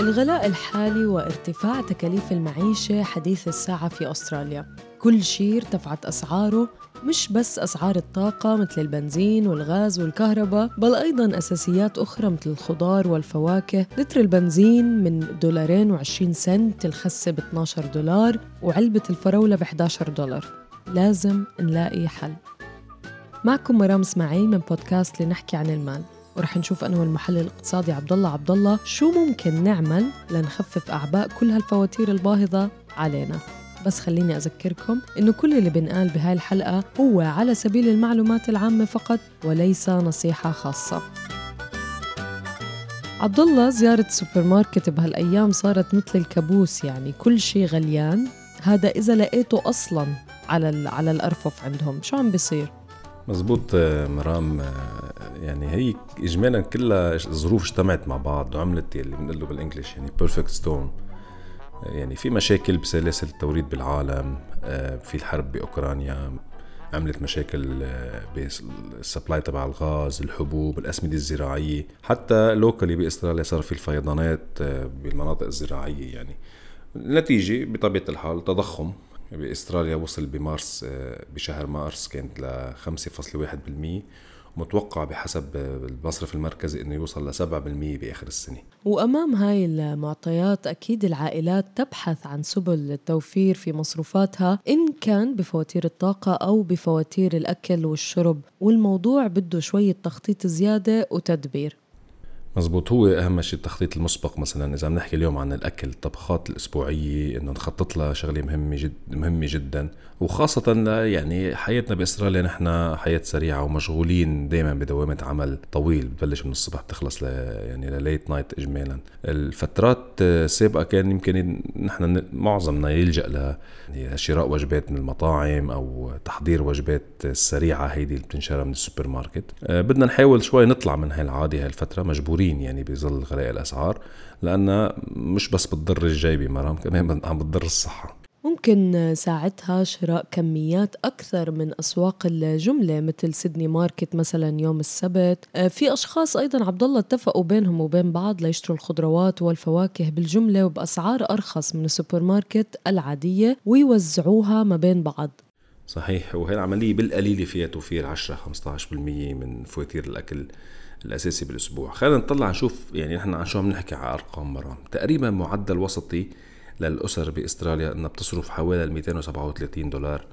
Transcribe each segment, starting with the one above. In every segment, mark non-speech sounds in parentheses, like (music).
الغلاء الحالي وارتفاع تكاليف المعيشة حديث الساعة في أستراليا. كل شيء ارتفعت أسعاره مش بس أسعار الطاقة مثل البنزين والغاز والكهرباء بل أيضا أساسيات أخرى مثل الخضار والفواكه. لتر البنزين من دولارين وعشرين سنت الخسة ب 12 دولار وعلبة الفراولة ب 11 دولار. لازم نلاقي حل. معكم مرام إسماعيل من بودكاست لنحكي عن المال. ورح نشوف أنا والمحلل الاقتصادي عبد الله عبد الله شو ممكن نعمل لنخفف أعباء كل هالفواتير الباهظة علينا. بس خليني أذكركم إنه كل اللي بنقال بهاي الحلقة هو على سبيل المعلومات العامة فقط وليس نصيحة خاصة. عبد الله زيارة سوبر ماركت بهالأيام صارت مثل الكابوس يعني كل شيء غليان. هذا إذا لقيته أصلا على على الأرفف عندهم شو عم بيصير؟ مزبوط مرام يعني هي اجمالا كلها ظروف اجتمعت مع بعض وعملت اللي بنقول له بال English يعني perfect storm يعني في مشاكل بسلاسل التوريد بالعالم في الحرب بأوكرانيا عملت مشاكل بال supply تبع الغاز الحبوب الأسمدة الزراعية حتى locally بأستراليا صار في الفيضانات بالمناطق الزراعية يعني. النتيجة بطبيعة الحال تضخم. بأستراليا وصل بمارس بشهر مارس كانت ل 5.1% متوقع بحسب المصرف المركزي إنه يوصل ل 7% بآخر السنة. وأمام هاي المعطيات أكيد العائلات تبحث عن سبل للتوفير في مصروفاتها إن كان بفواتير الطاقة أو بفواتير الأكل والشرب، والموضوع بده شوية تخطيط زيادة وتدبير. مزبوط هو أهم شيء التخطيط المسبق مثلا. إذا عم نحكي اليوم عن الأكل الطبخات الأسبوعية إنه نخطط لها شغلة مهمة جد مهمة جدا. وخاصة يعني حياتنا باستراليا نحن حياة سريعة ومشغولين دائما بدوامة عمل طويل. بتبلش من الصبح بتخلص ل يعني ل late night اجمالا. الفترات السابقة كان يمكن نحن معظمنا يلجأ ل يعني شراء وجبات من المطاعم أو تحضير وجبات السريعه هيدي اللي بتنشرى من السوبر ماركت. بدنا نحاول شوي نطلع من هاي العاده هاي مجبورين يعني بظل غلاء الأسعار لانها مش بس بتضر الجيبه مرام كمان عم بتضر الصحة. ممكن ساعتها شراء كميات أكثر من أسواق الجملة مثل Sydney Market مثلا يوم السبت. في أشخاص أيضا عبد الله اتفقوا بينهم وبين بعض ليشتروا الخضروات والفواكه بالجملة وبأسعار أرخص من السوبر ماركت العادية ويوزعوها ما بين بعض. صحيح وهي العملية بالقليلة فيها توفير 10 15% من فواتير الأكل. الأساسي بالأسبوع. خلينا نطلع نشوف يعني نحن عن شو عم نحكي على أرقام مرام. تقريبا معدل وسطي للأسر بأستراليا أنها بتصرف حوالي 237 دولار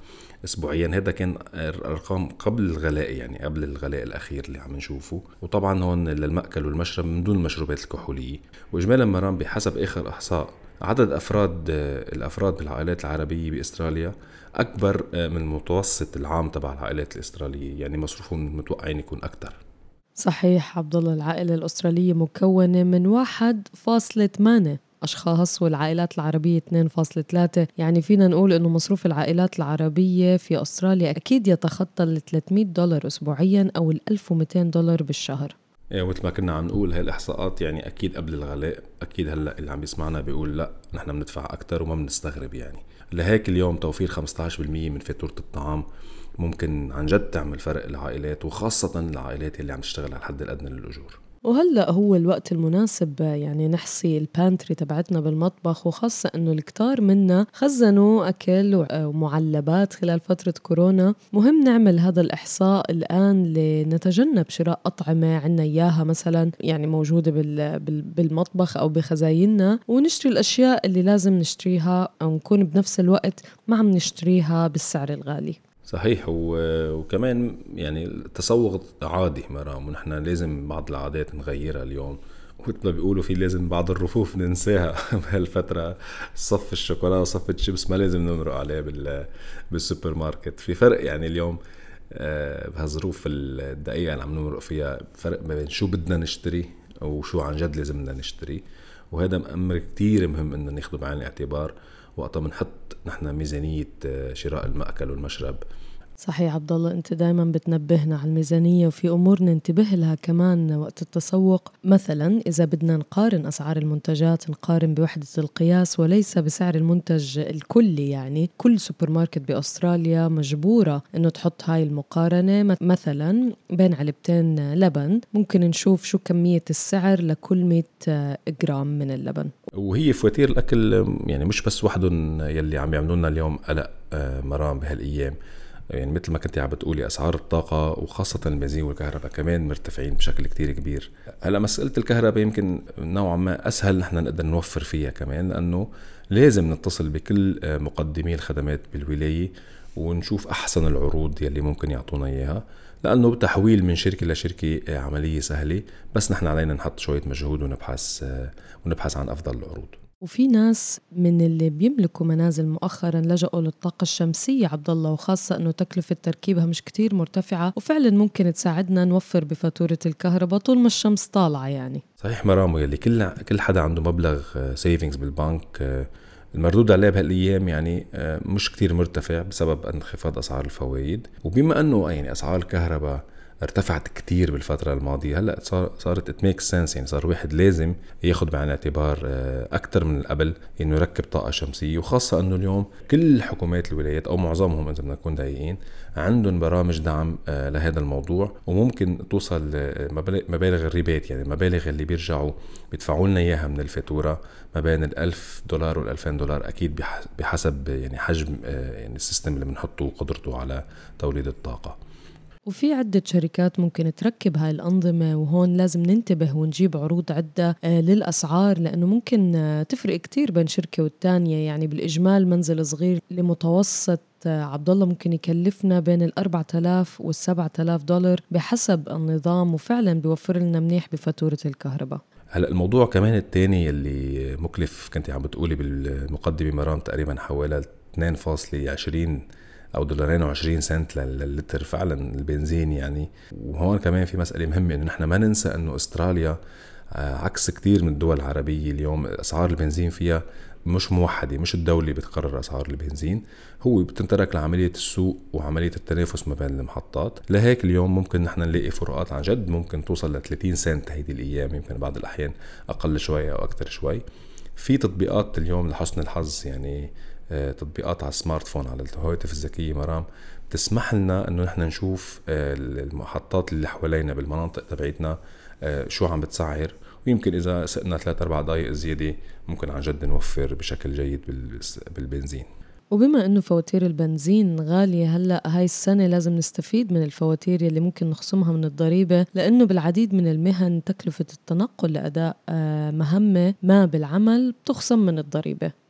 اسبوعيا. هذا كان أرقام قبل الغلاء يعني قبل الغلاء الأخير اللي عم نشوفه. وطبعا هون للمأكل والمشرب من دون المشروبات الكحولية. واجمالا مرام بحسب آخر إحصاء عدد أفراد الأفراد بالعائلات العربية بإستراليا أكبر من المتوسط العام تبع العائلات الإسترالية. يعني مصروفهم متوقعين يكون أكثر صحيح عبد الله العائلة الأسترالية مكونة من 1.8 أشخاص والعائلات العربية 2.3 يعني فينا نقول أنه مصروف العائلات العربية في أستراليا أكيد يتخطى ال 300 دولار أسبوعيا أو ال 1200 دولار بالشهر. إيه مثل ما كنا عم نقول هاي الاحصاءات يعني أكيد قبل الغلاء أكيد هلأ اللي عم يسمعنا بيقول لأ نحن بندفع أكثر وما بنستغرب يعني. لهيك اليوم توفير 15% من فاتورة الطعام. ممكن عن جد تعمل فرق للعائلات وخاصة العائلات اللي عم تشتغل على الحد الأدنى للأجور. وهلأ هو الوقت المناسب يعني نحصي البانتري تبعتنا بالمطبخ وخاصة إنه الكتار منا خزنوا أكل ومعلبات خلال فترة كورونا. مهم نعمل هذا الإحصاء الآن لنتجنب شراء أطعمة عنا إياها مثلا يعني موجودة بالمطبخ أو بخزايننا ونشتري الأشياء اللي لازم نشتريها أو نكون بنفس الوقت ما عم نشتريها بالسعر الغالي. صحيح. وكمان يعني التسوق عادي مرام ونحن لازم بعض العادات نغيرها اليوم. مثل ما بيقولوا في لازم بعض الرفوف ننساها. (laughs) بهالفترة صف الشوكولا وصف الشيبس ما لازم نمرق عليه بال بالسوبر ماركت. في فرق يعني اليوم بهالظروف الدقيقة اللي عم نمرق فيها فرق ما بين شو بدنا نشتري وشو عن جد لازم بدنا نشتري. وهذا أمر كتير مهم إنه ناخده بعين الاعتبار. وقتها بنحط نحن ميزانية آه، شراء المأكل والمشرب. صحيح عبد الله انت دائما بتنبهنا على الميزانية وفي أمور ننتبه لها كمان وقت التسوق. مثلا إذا بدنا نقارن أسعار المنتجات نقارن بوحدة القياس وليس بسعر المنتج الكلي يعني. كل سوبر ماركت بأستراليا مجبورة إنه تحط هاي المقارنة. مثلا بين علبتين لبن ممكن نشوف شو كمية السعر لكل 100 جرام من اللبن. وهي فواتير الأكل يعني مش بس وحدهم يلي عم يعملوا لنا اليوم قلق آه، مرام بهالأيام. يعني مثل ما كنت عم بتقولي أسعار الطاقة وخاصة البنزين والكهرباء كمان مرتفعين بشكل كتير كبير. هلأ مسألة الكهرباء يمكن نوعا ما أسهل نحن نقدر نوفر فيها كمان لأنه لازم نتصل بكل مقدمي الخدمات بالولاية. ونشوف أحسن العروض يلي ممكن يعطونا إياها لأنه تحويل من شركة لشركه عملية سهلة بس نحن علينا نحط شوية مجهود ونبحث ونبحث عن أفضل العروض. وفي ناس من اللي بيملكوا منازل مؤخرا لجأوا للطاقة الشمسية عبد الله وخاصة إنه تكلفة تركيبها مش كتير مرتفعة وفعلا ممكن تساعدنا نوفر بفاتورة الكهرباء طول ما الشمس طالعة يعني. صحيح مرام يلي كل كل حدا عنده مبلغ سيفنجز بالبنك المردود عليه بهالايام يعني آه، مش كتير مرتفع بسبب انخفاض أسعار الفوائد. وبما أنه يعني أسعار الكهرباء ارتفعت كتير بالفترة الماضية. هلأ صار صارت it make sense يعني صار واحد لازم ياخذ بعين الاعتبار آه، أكثر من قبل إنه يركب طاقة شمسية. وخاصة إنه اليوم كل حكومات الولايات أو معظمهم إذا بدنا نكون دقيقين عندهم برامج دعم آه، لهذا الموضوع. وممكن توصل مبالغ ال rebate يعني المبالغ اللي بيرجعوا بيدفعوا لنا إياها من الفاتورة ما بين ال 1000 دولار وال 2000 دولار أكيد بحسب يعني حجم آه، يعني ال system اللي بنحطه وقدرته على توليد الطاقة. وفي عدة شركات ممكن تركب هاي الأنظمة وهون لازم ننتبه ونجيب عروض عدة آه، للأسعار لأنه ممكن آه، تفرق كتير بين شركة والتانية. يعني بالإجمال منزل صغير لمتوسط آه، عبد الله ممكن يكلفنا بين ال 4000 وال 7000 دولار بحسب النظام وفعلا بيوفر لنا منيح بفاتورة الكهرباء. هلا الموضوع كمان الثاني اللي مكلف كنت عم بتقولي بالمقدمة مرام تقريبا حوالي 2.20 أو دولارين و20 سنت للتر فعلا البنزين يعني. وهون كمان في مسألة مهمة إنه نحن ما ننسى إنه أستراليا آه، عكس كثير من الدول العربية اليوم أسعار البنزين فيها مش موحدة مش الدولة بتقرر أسعار البنزين. هو بتنترك لعملية السوق وعملية التنافس ما بين المحطات. لهيك اليوم ممكن نحن نلاقي فروقات عن جد ممكن توصل ل 30 سنت هيدي الأيام يمكن بعض الأحيان أقل شوي أو أكثر شوي. في تطبيقات اليوم لحسن الحظ يعني تطبيقات على ال smartphone على الهواتف الذكية مرام. بتسمح لنا إنه نحن نشوف آه، المحطات اللي حوالينا بالمناطق تبعيتنا آه، شو عم بتسعر. ويمكن إذا سقنا ثلاث أربع دقائق زيادة ممكن عن جد نوفر بشكل جيد بالبنزين. وبما إنه فواتير البنزين غالية هلأ هاي السنة لازم نستفيد من الفواتير اللي ممكن نخصمها من الضريبة لأنه بالعديد من المهن تكلفة التنقل لأداء مهمة ما بالعمل بتخصم من الضريبة.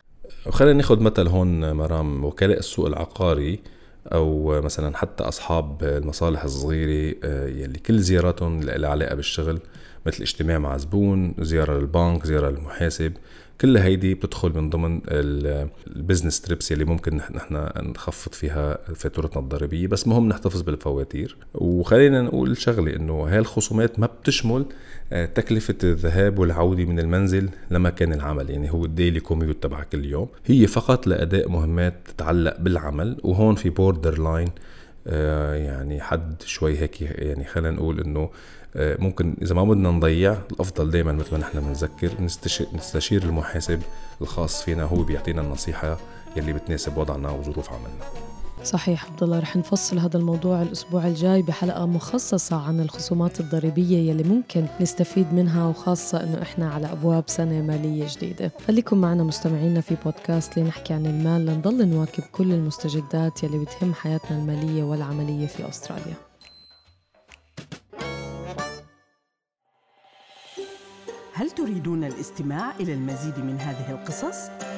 خلينا ناخذ مثل هون مرام وكلاء السوق العقاري أو مثلا حتى أصحاب المصالح الصغيرة آه، يلي كل زياراتهم لها علاقة بالشغل مثل اجتماع مع زبون زيارة للبنك زيارة للمحاسب. كل هيدي بتدخل من ضمن ال business trips اللي ممكن نحن نخفض فيها فاتورتنا الضريبية. بس مهم نحتفظ بالفواتير. وخلينا نقول شغلة إنه هاي الخصومات ما بتشمل آه، تكلفة الذهاب والعودة من المنزل لمكان العمل. يعني هو ال daily commute تبعك كل يوم هي فقط لأداء مهمات تتعلق بالعمل. وهون في borderline يعني حد شوي هيك يعني خلينا نقول إنه آه، ممكن إذا ما بدنا نضيع الأفضل دائما مثل ما نحن بنذكر نستشير المحاسب الخاص فينا هو بيعطينا النصيحة يلي بتناسب وضعنا وظروف عملنا. صحيح عبد الله رح نفصل هذا الموضوع الأسبوع الجاي بحلقة مخصصة عن الخصومات الضريبية يلي ممكن نستفيد منها وخاصة إنه إحنا على أبواب سنة مالية جديدة خليكم معنا مستمعينا في بودكاست لنحكي عن المال لنضل نواكب كل المستجدات يلي بتهم حياتنا المالية والعملية في أستراليا هل تريدون الاستماع إلى المزيد من هذه القصص؟